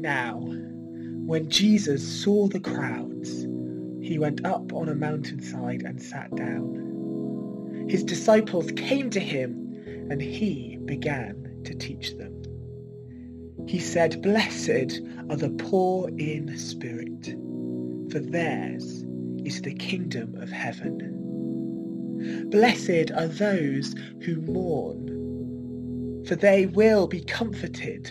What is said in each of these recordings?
Now, when Jesus saw the crowds, he went up on a mountainside and sat down. His disciples came to him, and he began to teach them. He said, Blessed are the poor in spirit, for theirs is the kingdom of heaven. Blessed are those who mourn, for they will be comforted.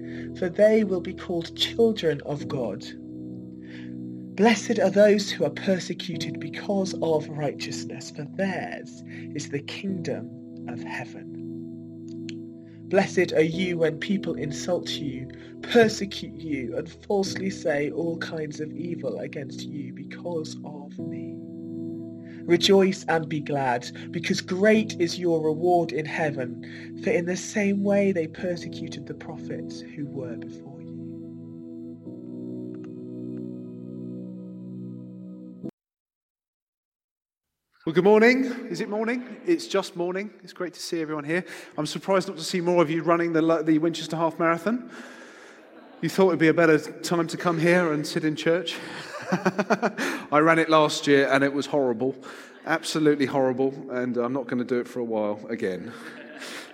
for they will be called children of God. Blessed are those who are persecuted because of righteousness, for theirs is the kingdom of heaven. Blessed are you when people insult you, persecute you, and falsely say all kinds of evil against you because of me. Rejoice and be glad, because great is your reward in heaven, for in the same way they persecuted the prophets who were before you. Well, good morning. Is it morning? It's just morning. It's great to see everyone here. I'm surprised not to see more of you running the, the Winchester Half Marathon. You thought it'd be a better time to come here and sit in church. I ran it last year and it was horrible, absolutely horrible, and I'm not going to do it for a while again.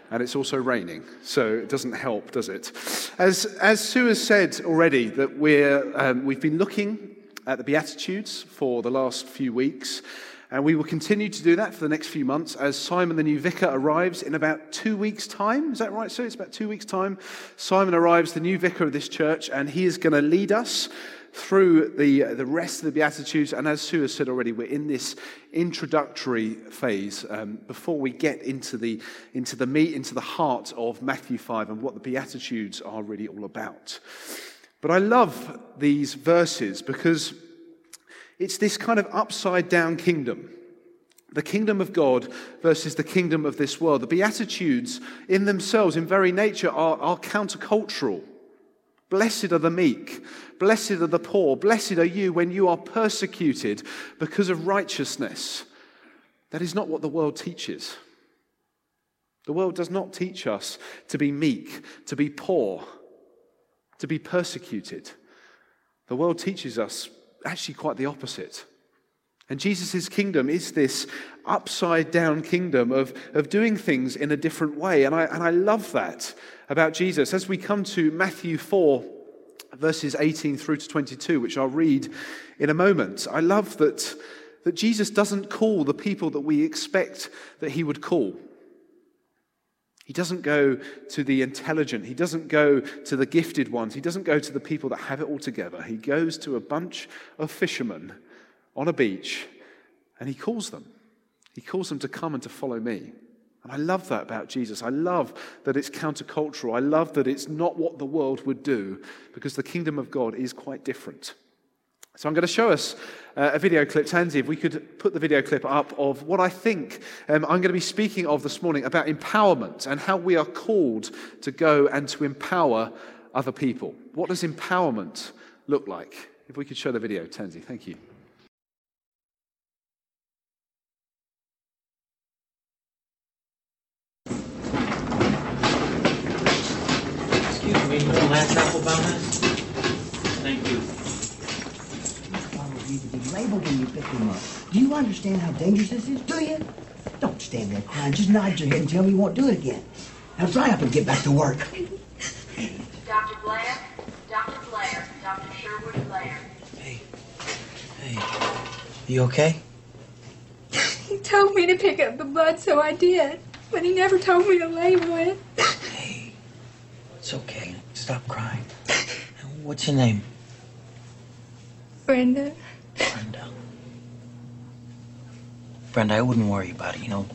And it's also raining, so it doesn't help, does it? As, as Sue has said already, that we're, um, we've been looking at the Beatitudes for the last few weeks. And we will continue to do that for the next few months as Simon, the new vicar, arrives in about two weeks' time. Is that right, Sue? It's about two weeks' time. Simon arrives, the new vicar of this church, and he is going to lead us through the, the rest of the Beatitudes. And as Sue has said already, we're in this introductory phase um, before we get into the, into the meat, into the heart of Matthew 5 and what the Beatitudes are really all about. But I love these verses because it's this kind of upside down kingdom. The kingdom of God versus the kingdom of this world. The Beatitudes, in themselves, in very nature, are, are countercultural. Blessed are the meek. Blessed are the poor. Blessed are you when you are persecuted because of righteousness. That is not what the world teaches. The world does not teach us to be meek, to be poor, to be persecuted. The world teaches us actually quite the opposite. And Jesus' kingdom is this upside down kingdom of, of doing things in a different way. And I, and I love that about Jesus. As we come to Matthew 4, verses 18 through to 22, which I'll read in a moment, I love that, that Jesus doesn't call the people that we expect that he would call. He doesn't go to the intelligent. He doesn't go to the gifted ones. He doesn't go to the people that have it all together. He goes to a bunch of fishermen on a beach and he calls them. He calls them to come and to follow me. And I love that about Jesus. I love that it's countercultural. I love that it's not what the world would do because the kingdom of God is quite different. So I'm going to show us uh, a video clip. Tansy, if we could put the video clip up of what I think um, I'm going to be speaking of this morning about empowerment and how we are called to go and to empower other people. What does empowerment look like? If we could show the video, Tansy, thank you. Excuse me, little last apple bonus? Thank you. Follow you to be labeled when you pick them up. Do you understand how dangerous this is? Do you? Don't stand there crying. Just nod your head and tell me you won't do it again. Now dry up and get back to work. Dr. Blair, Dr. Blair, Dr. Sherwood Blair. Hey, hey, you okay? He told me to pick up the blood, so I did. But he never told me to label it. Hey, it's okay. Stop crying. What's your name? Brenda, Brenda. Brenda, I wouldn't worry about it. You know,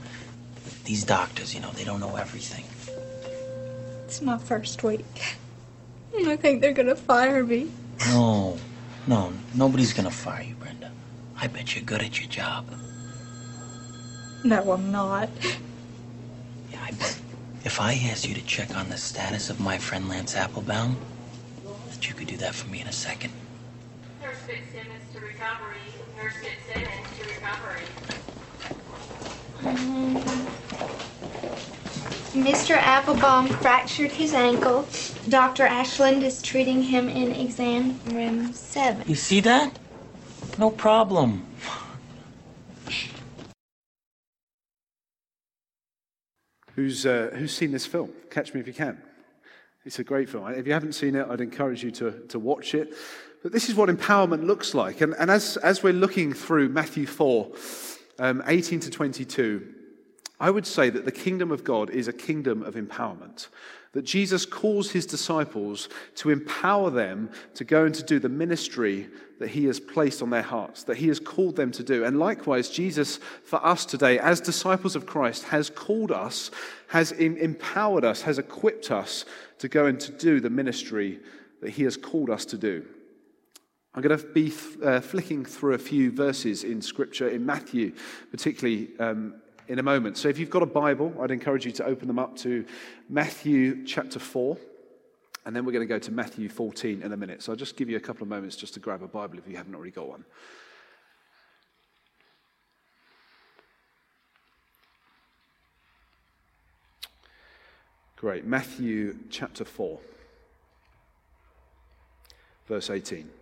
these doctors, you know, they don't know everything. it's my first week. I think they're gonna fire me. No, no, nobody's gonna fire you, Brenda. I bet you're good at your job. No, I'm not. Yeah, I bet if I asked you to check on the status of my friend Lance Applebaum, that you could do that for me in a second. Nurse Fitzsimmons to recovery. Nurse Fitzsimmons to recovery. Mr. Applebaum fractured his ankle. Dr. Ashland is treating him in exam room 7. You see that? No problem. Who's, uh, who's seen this film? Catch me if you can. It's a great film. If you haven't seen it, I'd encourage you to, to watch it. But this is what empowerment looks like. And, and as, as we're looking through Matthew 4, um, 18 to 22, I would say that the kingdom of God is a kingdom of empowerment. That Jesus calls his disciples to empower them to go and to do the ministry that he has placed on their hearts, that he has called them to do. And likewise, Jesus, for us today, as disciples of Christ, has called us, has empowered us, has equipped us to go and to do the ministry that he has called us to do. I'm going to be uh, flicking through a few verses in Scripture, in Matthew, particularly um, in a moment. So if you've got a Bible, I'd encourage you to open them up to Matthew chapter 4. And then we're going to go to Matthew 14 in a minute. So I'll just give you a couple of moments just to grab a Bible if you haven't already got one. Great. Matthew chapter 4, verse 18.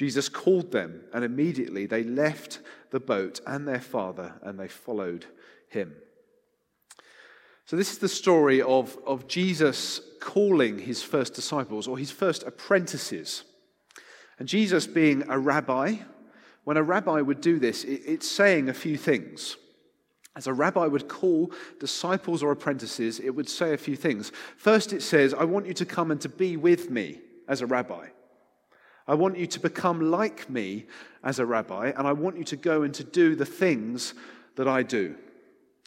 Jesus called them, and immediately they left the boat and their father, and they followed him. So, this is the story of, of Jesus calling his first disciples, or his first apprentices. And Jesus, being a rabbi, when a rabbi would do this, it, it's saying a few things. As a rabbi would call disciples or apprentices, it would say a few things. First, it says, I want you to come and to be with me as a rabbi. I want you to become like me as a rabbi, and I want you to go and to do the things that I do.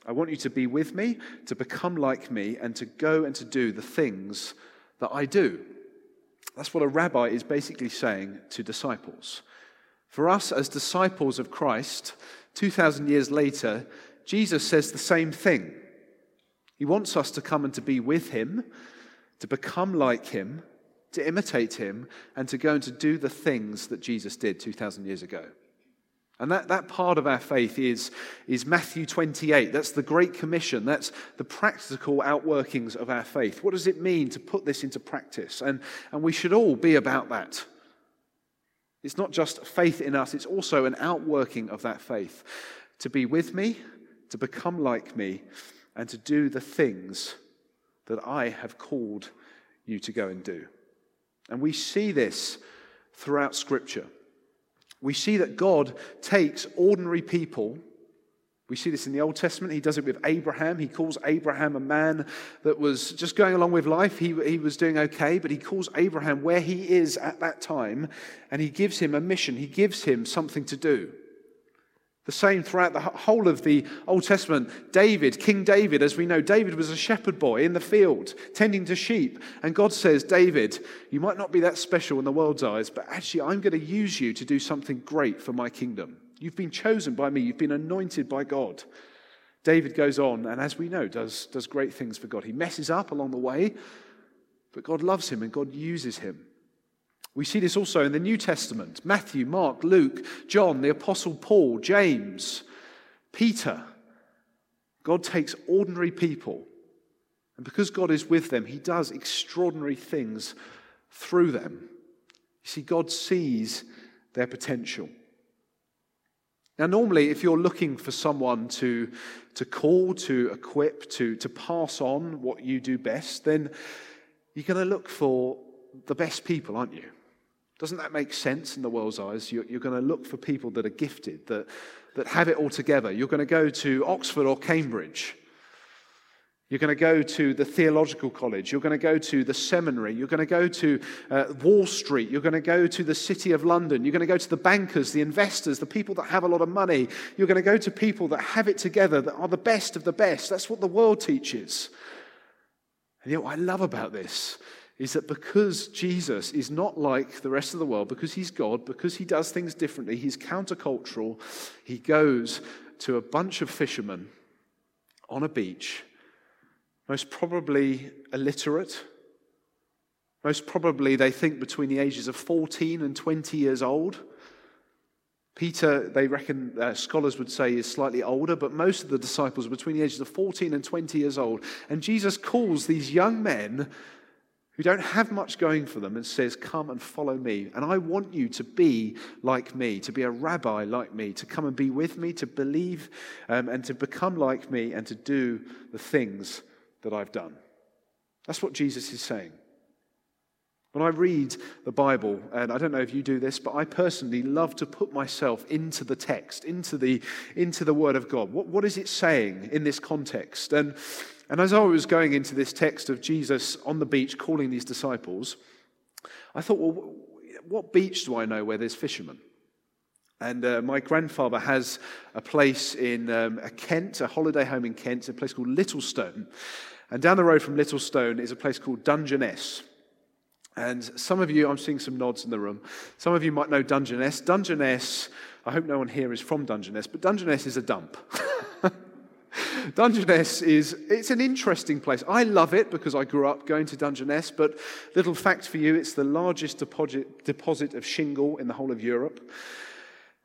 I want you to be with me, to become like me, and to go and to do the things that I do. That's what a rabbi is basically saying to disciples. For us as disciples of Christ, 2,000 years later, Jesus says the same thing. He wants us to come and to be with him, to become like him, to imitate him, and to go and to do the things that Jesus did 2,000 years ago. And that, that part of our faith is, is Matthew 28. That's the Great Commission. That's the practical outworkings of our faith. What does it mean to put this into practice? And, and we should all be about that. It's not just faith in us, it's also an outworking of that faith. To be with me, to become like me, and to do the things that I have called you to go and do. And we see this throughout Scripture. We see that God takes ordinary people. We see this in the Old Testament. He does it with Abraham. He calls Abraham a man that was just going along with life. He, he was doing okay, but he calls Abraham where he is at that time and he gives him a mission. He gives him something to do. The same throughout the whole of the Old Testament. David, King David, as we know, David was a shepherd boy in the field, tending to sheep. And God says, David, you might not be that special in the world's eyes, but actually, I'm going to use you to do something great for my kingdom. You've been chosen by me, you've been anointed by God. David goes on, and as we know, does, does great things for God. He messes up along the way, but God loves him and God uses him. We see this also in the New Testament Matthew, Mark, Luke, John, the Apostle Paul, James, Peter. God takes ordinary people, and because God is with them, he does extraordinary things through them. You see, God sees their potential. Now, normally, if you're looking for someone to, to call, to equip, to, to pass on what you do best, then you're going to look for the best people, aren't you? Doesn't that make sense in the world's eyes? You're, you're going to look for people that are gifted, that, that have it all together. You're going to go to Oxford or Cambridge. You're going to go to the theological college. You're going to go to the seminary. You're going to go to uh, Wall Street. You're going to go to the City of London. You're going to go to the bankers, the investors, the people that have a lot of money. You're going to go to people that have it together, that are the best of the best. That's what the world teaches. And know what I love about this is that because Jesus is not like the rest of the world, because he's God, because he does things differently, he's countercultural, he goes to a bunch of fishermen on a beach most probably illiterate. Most probably, they think between the ages of 14 and 20 years old. Peter, they reckon, uh, scholars would say, is slightly older, but most of the disciples are between the ages of 14 and 20 years old. And Jesus calls these young men who don't have much going for them and says, Come and follow me. And I want you to be like me, to be a rabbi like me, to come and be with me, to believe um, and to become like me, and to do the things that I've done. That's what Jesus is saying. When I read the Bible, and I don't know if you do this, but I personally love to put myself into the text, into the, into the Word of God. What, what is it saying in this context? And, and as I was going into this text of Jesus on the beach calling these disciples, I thought, well, what beach do I know where there's fishermen? And uh, my grandfather has a place in um, a Kent, a holiday home in Kent, a place called Littlestone. And down the road from Littlestone is a place called Dungeness. And some of you, I'm seeing some nods in the room, some of you might know Dungeness. Dungeness, I hope no one here is from Dungeness, but Dungeness is a dump. Dungeness is it's an interesting place. I love it because I grew up going to Dungeness, but little fact for you, it's the largest deposit, deposit of shingle in the whole of Europe.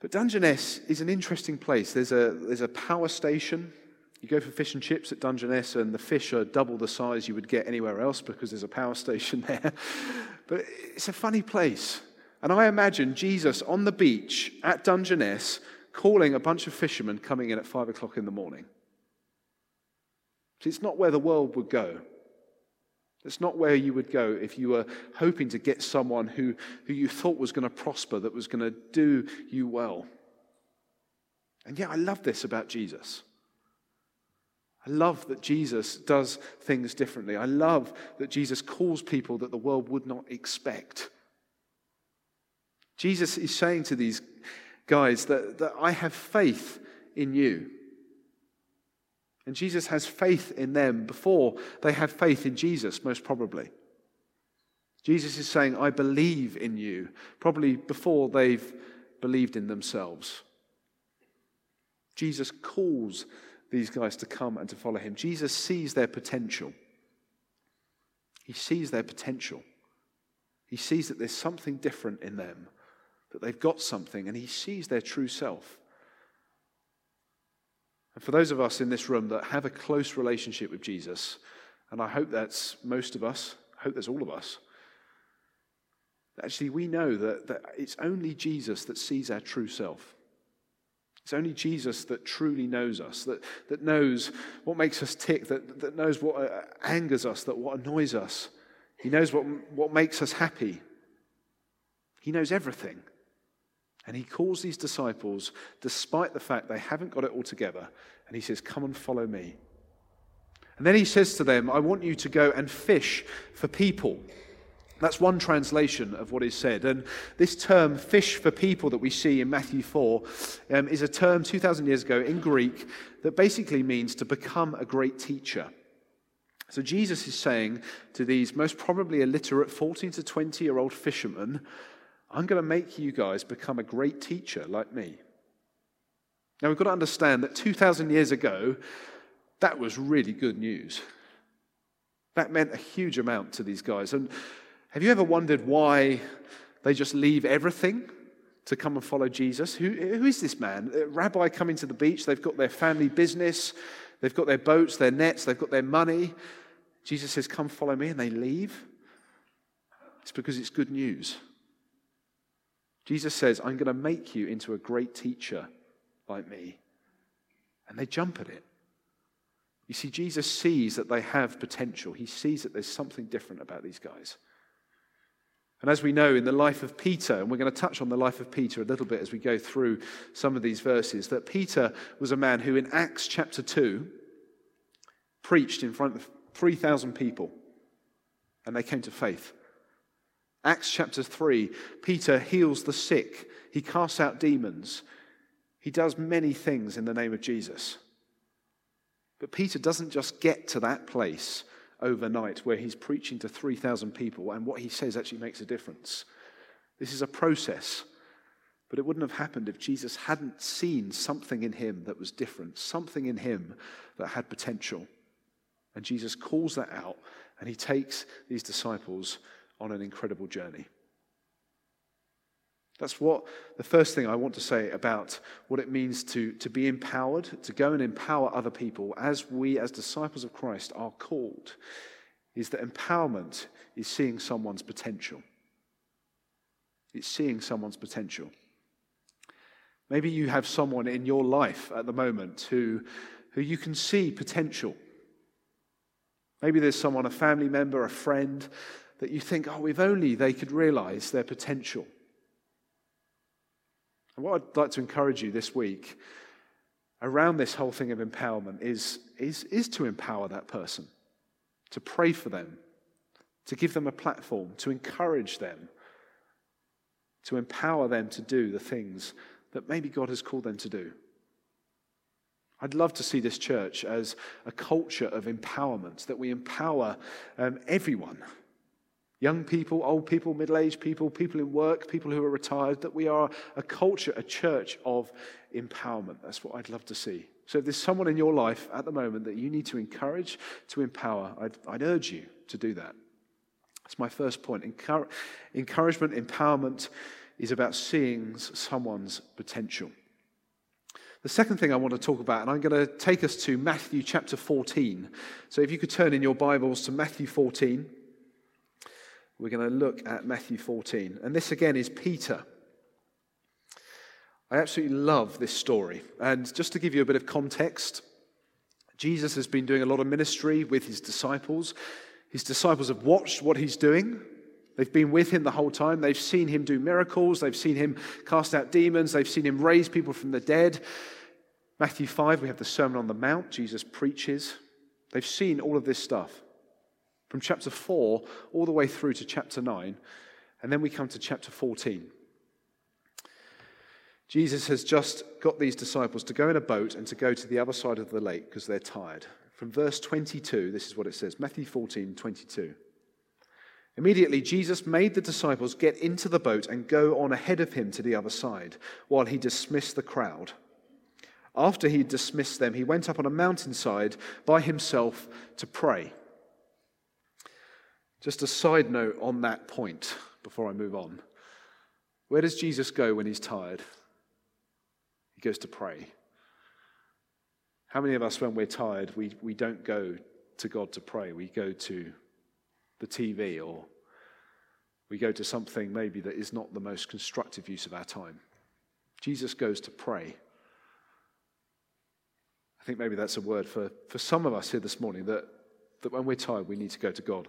But Dungeness is an interesting place. There's a, there's a power station you go for fish and chips at Dungeness, and the fish are double the size you would get anywhere else because there's a power station there. but it's a funny place. And I imagine Jesus on the beach at Dungeness calling a bunch of fishermen coming in at five o'clock in the morning. See, it's not where the world would go. It's not where you would go if you were hoping to get someone who, who you thought was going to prosper, that was going to do you well. And yet, I love this about Jesus. I love that Jesus does things differently. I love that Jesus calls people that the world would not expect. Jesus is saying to these guys that, that I have faith in you. And Jesus has faith in them before they have faith in Jesus, most probably. Jesus is saying, I believe in you, probably before they've believed in themselves. Jesus calls these guys to come and to follow him. Jesus sees their potential. He sees their potential. He sees that there's something different in them, that they've got something, and he sees their true self. And for those of us in this room that have a close relationship with Jesus, and I hope that's most of us, I hope that's all of us, actually we know that, that it's only Jesus that sees our true self. It's only Jesus that truly knows us, that, that knows what makes us tick, that, that knows what uh, angers us, that what annoys us. He knows what, what makes us happy. He knows everything. And he calls these disciples, despite the fact they haven't got it all together, and he says, Come and follow me. And then he says to them, I want you to go and fish for people. That's one translation of what is said. And this term, fish for people, that we see in Matthew 4, um, is a term 2,000 years ago in Greek that basically means to become a great teacher. So Jesus is saying to these most probably illiterate 14 to 20 year old fishermen, I'm going to make you guys become a great teacher like me. Now we've got to understand that 2,000 years ago, that was really good news. That meant a huge amount to these guys. And have you ever wondered why they just leave everything to come and follow Jesus? Who, who is this man? A rabbi coming to the beach, they've got their family business, they've got their boats, their nets, they've got their money. Jesus says, Come follow me, and they leave. It's because it's good news. Jesus says, I'm going to make you into a great teacher like me. And they jump at it. You see, Jesus sees that they have potential. He sees that there's something different about these guys. And as we know in the life of Peter, and we're going to touch on the life of Peter a little bit as we go through some of these verses, that Peter was a man who in Acts chapter 2 preached in front of 3,000 people and they came to faith. Acts chapter 3, Peter heals the sick, he casts out demons, he does many things in the name of Jesus. But Peter doesn't just get to that place overnight where he's preaching to 3,000 people and what he says actually makes a difference. This is a process. But it wouldn't have happened if Jesus hadn't seen something in him that was different, something in him that had potential. And Jesus calls that out and he takes these disciples on an incredible journey. That's what the first thing I want to say about what it means to, to be empowered, to go and empower other people as we, as disciples of Christ, are called, is that empowerment is seeing someone's potential. It's seeing someone's potential. Maybe you have someone in your life at the moment who, who you can see potential. Maybe there's someone, a family member, a friend, that you think, oh, if only they could realize their potential. And what I'd like to encourage you this week around this whole thing of empowerment is, is, is to empower that person, to pray for them, to give them a platform, to encourage them, to empower them to do the things that maybe God has called them to do. I'd love to see this church as a culture of empowerment, that we empower um, everyone Young people, old people, middle aged people, people in work, people who are retired, that we are a culture, a church of empowerment. That's what I'd love to see. So if there's someone in your life at the moment that you need to encourage, to empower, I'd, I'd urge you to do that. That's my first point. Encour- encouragement, empowerment is about seeing someone's potential. The second thing I want to talk about, and I'm going to take us to Matthew chapter 14. So if you could turn in your Bibles to Matthew 14. We're going to look at Matthew 14. And this again is Peter. I absolutely love this story. And just to give you a bit of context, Jesus has been doing a lot of ministry with his disciples. His disciples have watched what he's doing. They've been with him the whole time. They've seen him do miracles. They've seen him cast out demons. They've seen him raise people from the dead. Matthew 5, we have the Sermon on the Mount. Jesus preaches. They've seen all of this stuff from chapter 4 all the way through to chapter 9. And then we come to chapter 14. Jesus has just got these disciples to go in a boat and to go to the other side of the lake because they're tired. From verse 22, this is what it says Matthew 14, 22. Immediately, Jesus made the disciples get into the boat and go on ahead of him to the other side while he dismissed the crowd. After he dismissed them, he went up on a mountainside by himself to pray. Just a side note on that point before I move on. Where does Jesus go when he's tired? He goes to pray. How many of us, when we're tired, we, we don't go to God to pray? We go to the TV or we go to something maybe that is not the most constructive use of our time. Jesus goes to pray. I think maybe that's a word for, for some of us here this morning that, that when we're tired, we need to go to God.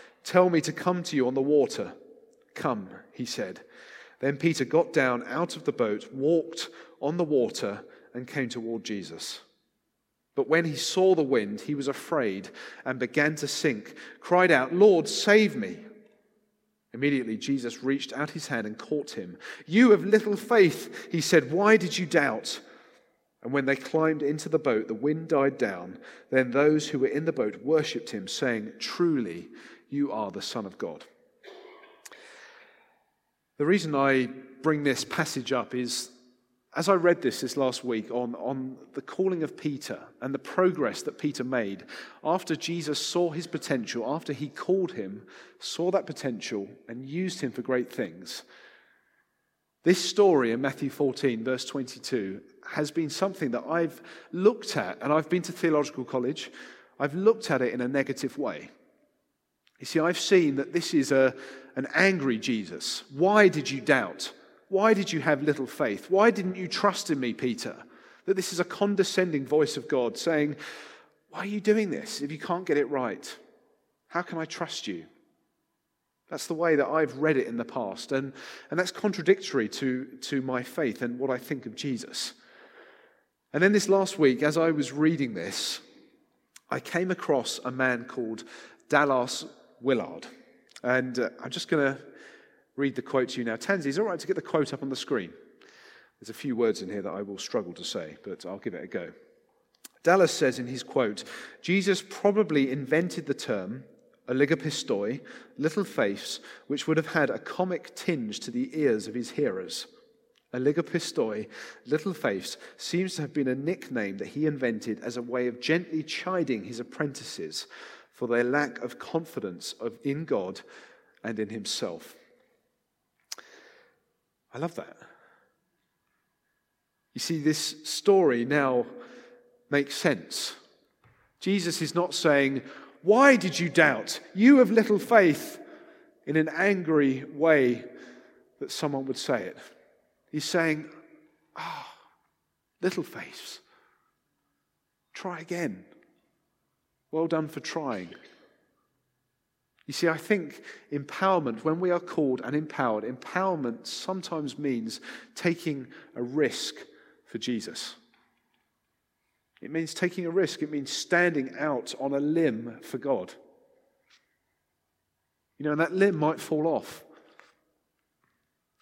Tell me to come to you on the water. Come, he said. Then Peter got down out of the boat, walked on the water, and came toward Jesus. But when he saw the wind, he was afraid and began to sink, cried out, Lord, save me. Immediately, Jesus reached out his hand and caught him. You have little faith, he said, why did you doubt? And when they climbed into the boat, the wind died down. Then those who were in the boat worshipped him, saying, Truly, you are the Son of God. The reason I bring this passage up is as I read this this last week on, on the calling of Peter and the progress that Peter made, after Jesus saw his potential, after he called him, saw that potential, and used him for great things, this story in Matthew 14, verse 22, has been something that I've looked at, and I've been to theological college, I've looked at it in a negative way. You see, I've seen that this is a, an angry Jesus. Why did you doubt? Why did you have little faith? Why didn't you trust in me, Peter? That this is a condescending voice of God saying, Why are you doing this if you can't get it right? How can I trust you? That's the way that I've read it in the past, and, and that's contradictory to, to my faith and what I think of Jesus. And then this last week, as I was reading this, I came across a man called Dallas Willard. And uh, I'm just going to read the quote to you now. Tansy, is it all right to get the quote up on the screen? There's a few words in here that I will struggle to say, but I'll give it a go. Dallas says in his quote Jesus probably invented the term oligopistoi, little face, which would have had a comic tinge to the ears of his hearers. Oligopistoi, little face, seems to have been a nickname that he invented as a way of gently chiding his apprentices for their lack of confidence of, in God and in himself. I love that. You see, this story now makes sense. Jesus is not saying, Why did you doubt? You have little faith, in an angry way that someone would say it. He's saying, Ah, oh, little faith. Try again. Well done for trying. You see, I think empowerment, when we are called and empowered, empowerment sometimes means taking a risk for Jesus. It means taking a risk, it means standing out on a limb for God. You know, and that limb might fall off.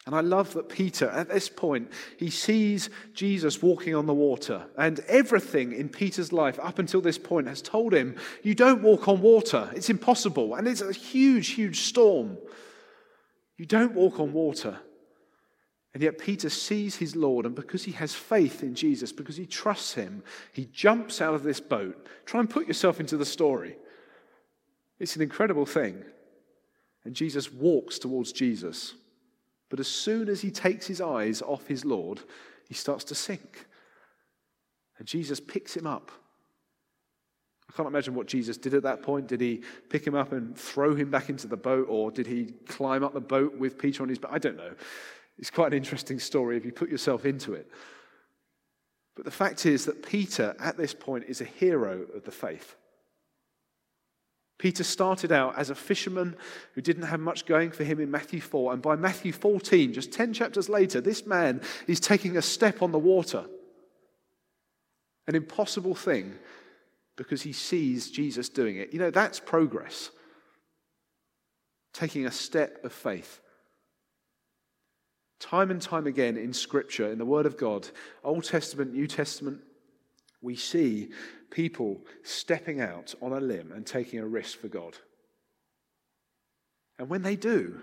And I love that Peter, at this point, he sees Jesus walking on the water. And everything in Peter's life up until this point has told him, You don't walk on water. It's impossible. And it's a huge, huge storm. You don't walk on water. And yet Peter sees his Lord, and because he has faith in Jesus, because he trusts him, he jumps out of this boat. Try and put yourself into the story. It's an incredible thing. And Jesus walks towards Jesus. But as soon as he takes his eyes off his Lord, he starts to sink. And Jesus picks him up. I can't imagine what Jesus did at that point. Did he pick him up and throw him back into the boat, or did he climb up the boat with Peter on his back? I don't know. It's quite an interesting story if you put yourself into it. But the fact is that Peter, at this point, is a hero of the faith. Peter started out as a fisherman who didn't have much going for him in Matthew 4. And by Matthew 14, just 10 chapters later, this man is taking a step on the water. An impossible thing because he sees Jesus doing it. You know, that's progress. Taking a step of faith. Time and time again in Scripture, in the Word of God, Old Testament, New Testament, we see people stepping out on a limb and taking a risk for God. And when they do,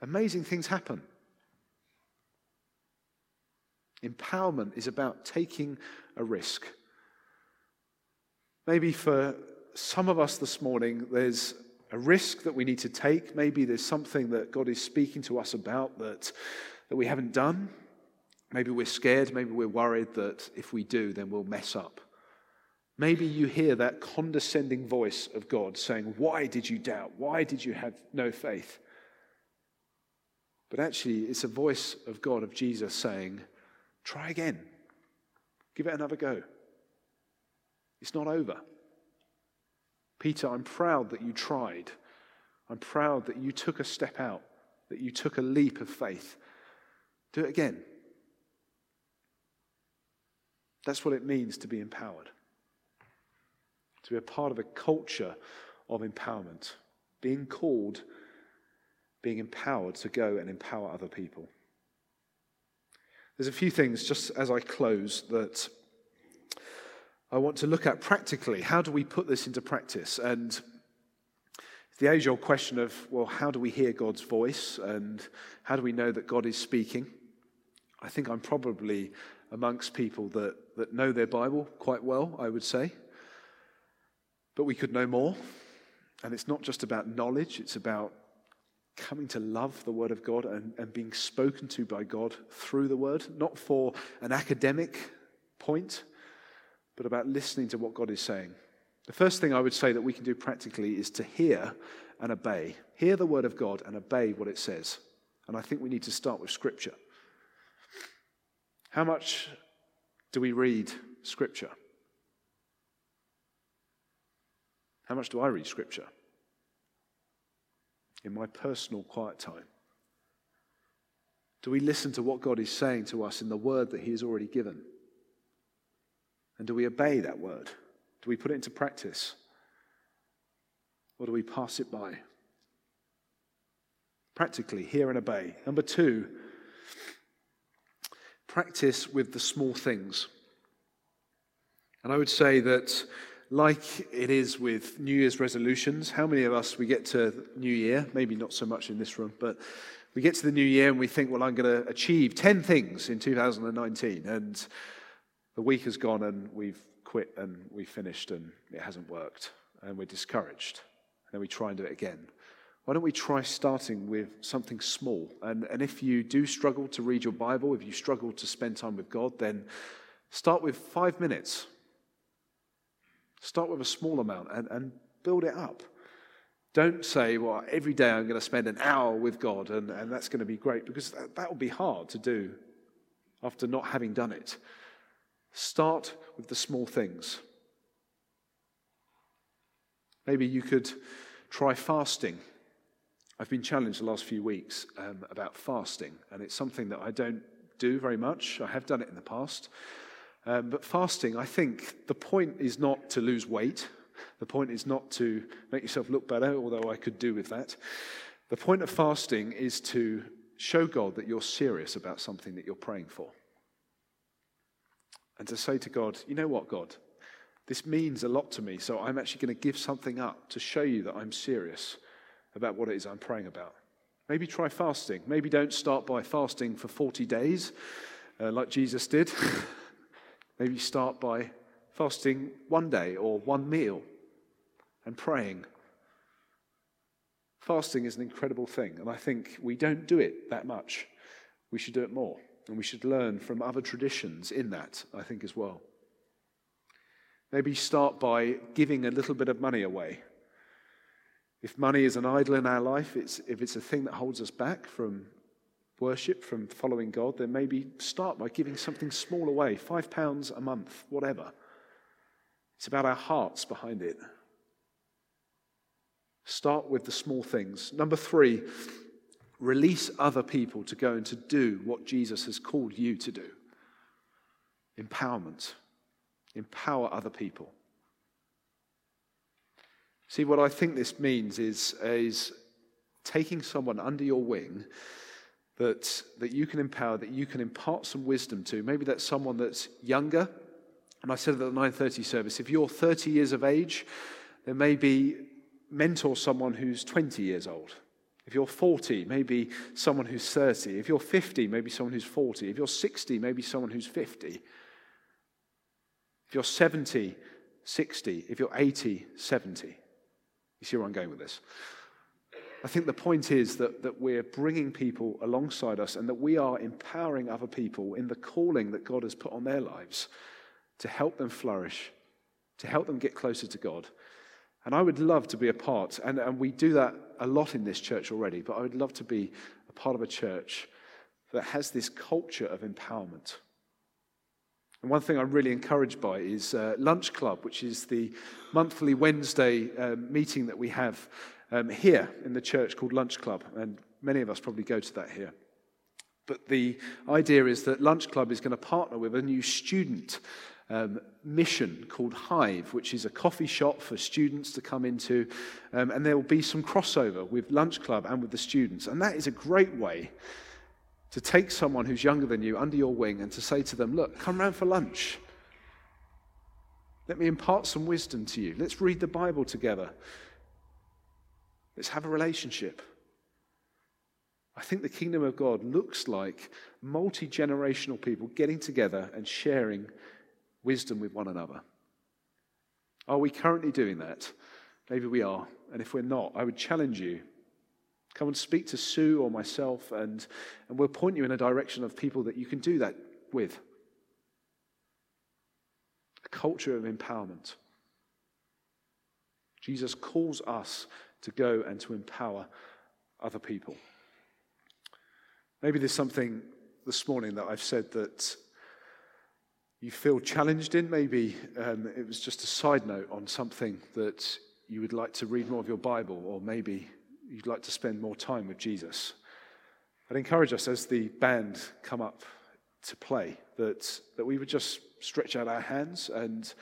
amazing things happen. Empowerment is about taking a risk. Maybe for some of us this morning, there's a risk that we need to take. Maybe there's something that God is speaking to us about that, that we haven't done. Maybe we're scared. Maybe we're worried that if we do, then we'll mess up. Maybe you hear that condescending voice of God saying, Why did you doubt? Why did you have no faith? But actually, it's a voice of God, of Jesus saying, Try again. Give it another go. It's not over. Peter, I'm proud that you tried. I'm proud that you took a step out, that you took a leap of faith. Do it again. That's what it means to be empowered to be a part of a culture of empowerment, being called, being empowered to go and empower other people. There's a few things, just as I close, that I want to look at practically. How do we put this into practice? And the age old question of, well, how do we hear God's voice and how do we know that God is speaking? I think I'm probably amongst people that, that know their Bible quite well, I would say. But we could know more. And it's not just about knowledge, it's about coming to love the Word of God and, and being spoken to by God through the Word, not for an academic point, but about listening to what God is saying. The first thing I would say that we can do practically is to hear and obey. Hear the Word of God and obey what it says. And I think we need to start with Scripture. How much do we read Scripture? How much do I read Scripture? In my personal quiet time. Do we listen to what God is saying to us in the word that He has already given? And do we obey that word? Do we put it into practice? Or do we pass it by? Practically, hear and obey. Number two, practice with the small things. And I would say that, like it is with New Year's resolutions, how many of us we get to New Year, maybe not so much in this room, but we get to the New Year and we think, well, I'm going to achieve 10 things in 2019. And the week has gone and we've quit and we've finished and it hasn't worked and we're discouraged. And then we try and do it again. Why don't we try starting with something small? And, and if you do struggle to read your Bible, if you struggle to spend time with God, then start with five minutes. Start with a small amount and, and build it up. Don't say, well, every day I'm going to spend an hour with God and, and that's going to be great, because that, that will be hard to do after not having done it. Start with the small things. Maybe you could try fasting. I've been challenged the last few weeks um, about fasting, and it's something that I don't do very much. I have done it in the past. Um, but fasting, I think the point is not to lose weight. The point is not to make yourself look better, although I could do with that. The point of fasting is to show God that you're serious about something that you're praying for and to say to God, you know what, God, this means a lot to me, so I'm actually going to give something up to show you that I'm serious about what it is I'm praying about. Maybe try fasting. Maybe don't start by fasting for 40 days uh, like Jesus did. Maybe start by fasting one day or one meal and praying. Fasting is an incredible thing, and I think we don't do it that much. We should do it more. And we should learn from other traditions in that, I think, as well. Maybe start by giving a little bit of money away. If money is an idol in our life, it's, if it's a thing that holds us back from worship, from following God, then maybe start by giving something small away five pounds a month, whatever. It's about our hearts behind it. Start with the small things. Number three, release other people to go and to do what Jesus has called you to do. Empowerment. Empower other people. See, what I think this means is, is taking someone under your wing that, that you can empower, that you can impart some wisdom to. Maybe that's someone that's younger. And I said at the 9.30 service, if you're 30 years of age, then maybe mentor someone who's 20 years old. If you're 40, maybe someone who's 30. If you're 50, maybe someone who's 40. If you're 60, maybe someone who's 50. If you're 70, 60. If you're 80, 70. You see where I'm going with this? I think the point is that, that we're bringing people alongside us and that we are empowering other people in the calling that God has put on their lives to help them flourish, to help them get closer to God, and I would love to be a part, and, and we do that a lot in this church already, but I would love to be a part of a church that has this culture of empowerment. And one thing I'm really encouraged by is uh, Lunch Club, which is the monthly Wednesday um, meeting that we have um, here in the church called Lunch Club. And many of us probably go to that here. But the idea is that Lunch Club is going to partner with a new student um, mission called Hive, which is a coffee shop for students to come into. Um, and there will be some crossover with Lunch Club and with the students. And that is a great way to take someone who's younger than you under your wing and to say to them, Look, come round for lunch. Let me impart some wisdom to you. Let's read the Bible together. Let's have a relationship. I think the kingdom of God looks like multi generational people getting together and sharing wisdom with one another. Are we currently doing that? Maybe we are. And if we're not, I would challenge you. Come and speak to Sue or myself, and, and we'll point you in a direction of people that you can do that with. A culture of empowerment. Jesus calls us to go and to empower other people. Maybe there's something this morning that I've said that you feel challenged in. Maybe um, it was just a side note on something that you would like to read more of your Bible, or maybe you'd like to spend more time with Jesus. I'd encourage us as the band come up to play that, that we would just stretch out our hands and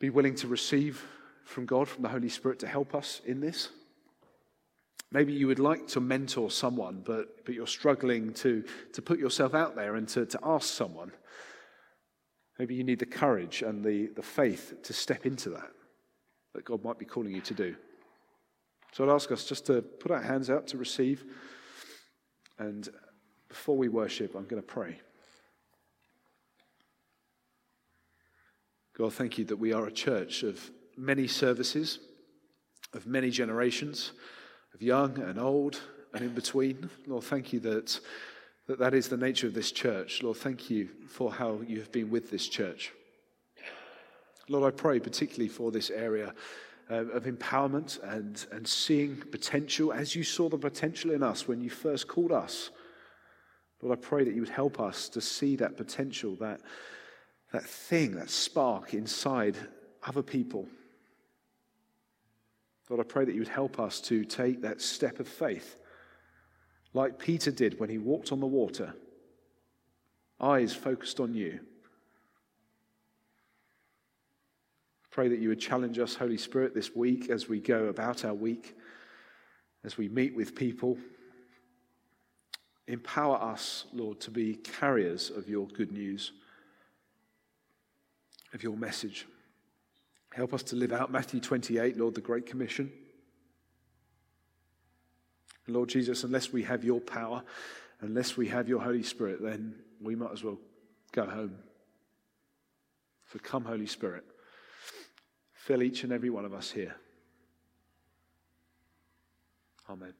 be willing to receive from God, from the Holy Spirit, to help us in this. Maybe you would like to mentor someone, but, but you're struggling to, to put yourself out there and to, to ask someone. Maybe you need the courage and the, the faith to step into that, that God might be calling you to do. So I'd ask us just to put our hands out to receive. And before we worship, I'm going to pray. God, thank you that we are a church of many services, of many generations, of young and old and in between. Lord, thank you that that, that is the nature of this church. Lord, thank you for how you have been with this church. Lord, I pray particularly for this area uh, of empowerment and, and seeing potential as you saw the potential in us when you first called us. Lord, I pray that you would help us to see that potential, that, that thing, that spark inside other people. Lord, I pray that you would help us to take that step of faith, like Peter did when he walked on the water, eyes focused on you. Pray that you would challenge us, Holy Spirit, this week as we go about our week, as we meet with people. Empower us, Lord, to be carriers of your good news, of your message. Help us to live out Matthew 28, Lord, the Great Commission. Lord Jesus, unless we have your power, unless we have your Holy Spirit, then we might as well go home. So come, Holy Spirit. Fill each and every one of us here. Amen.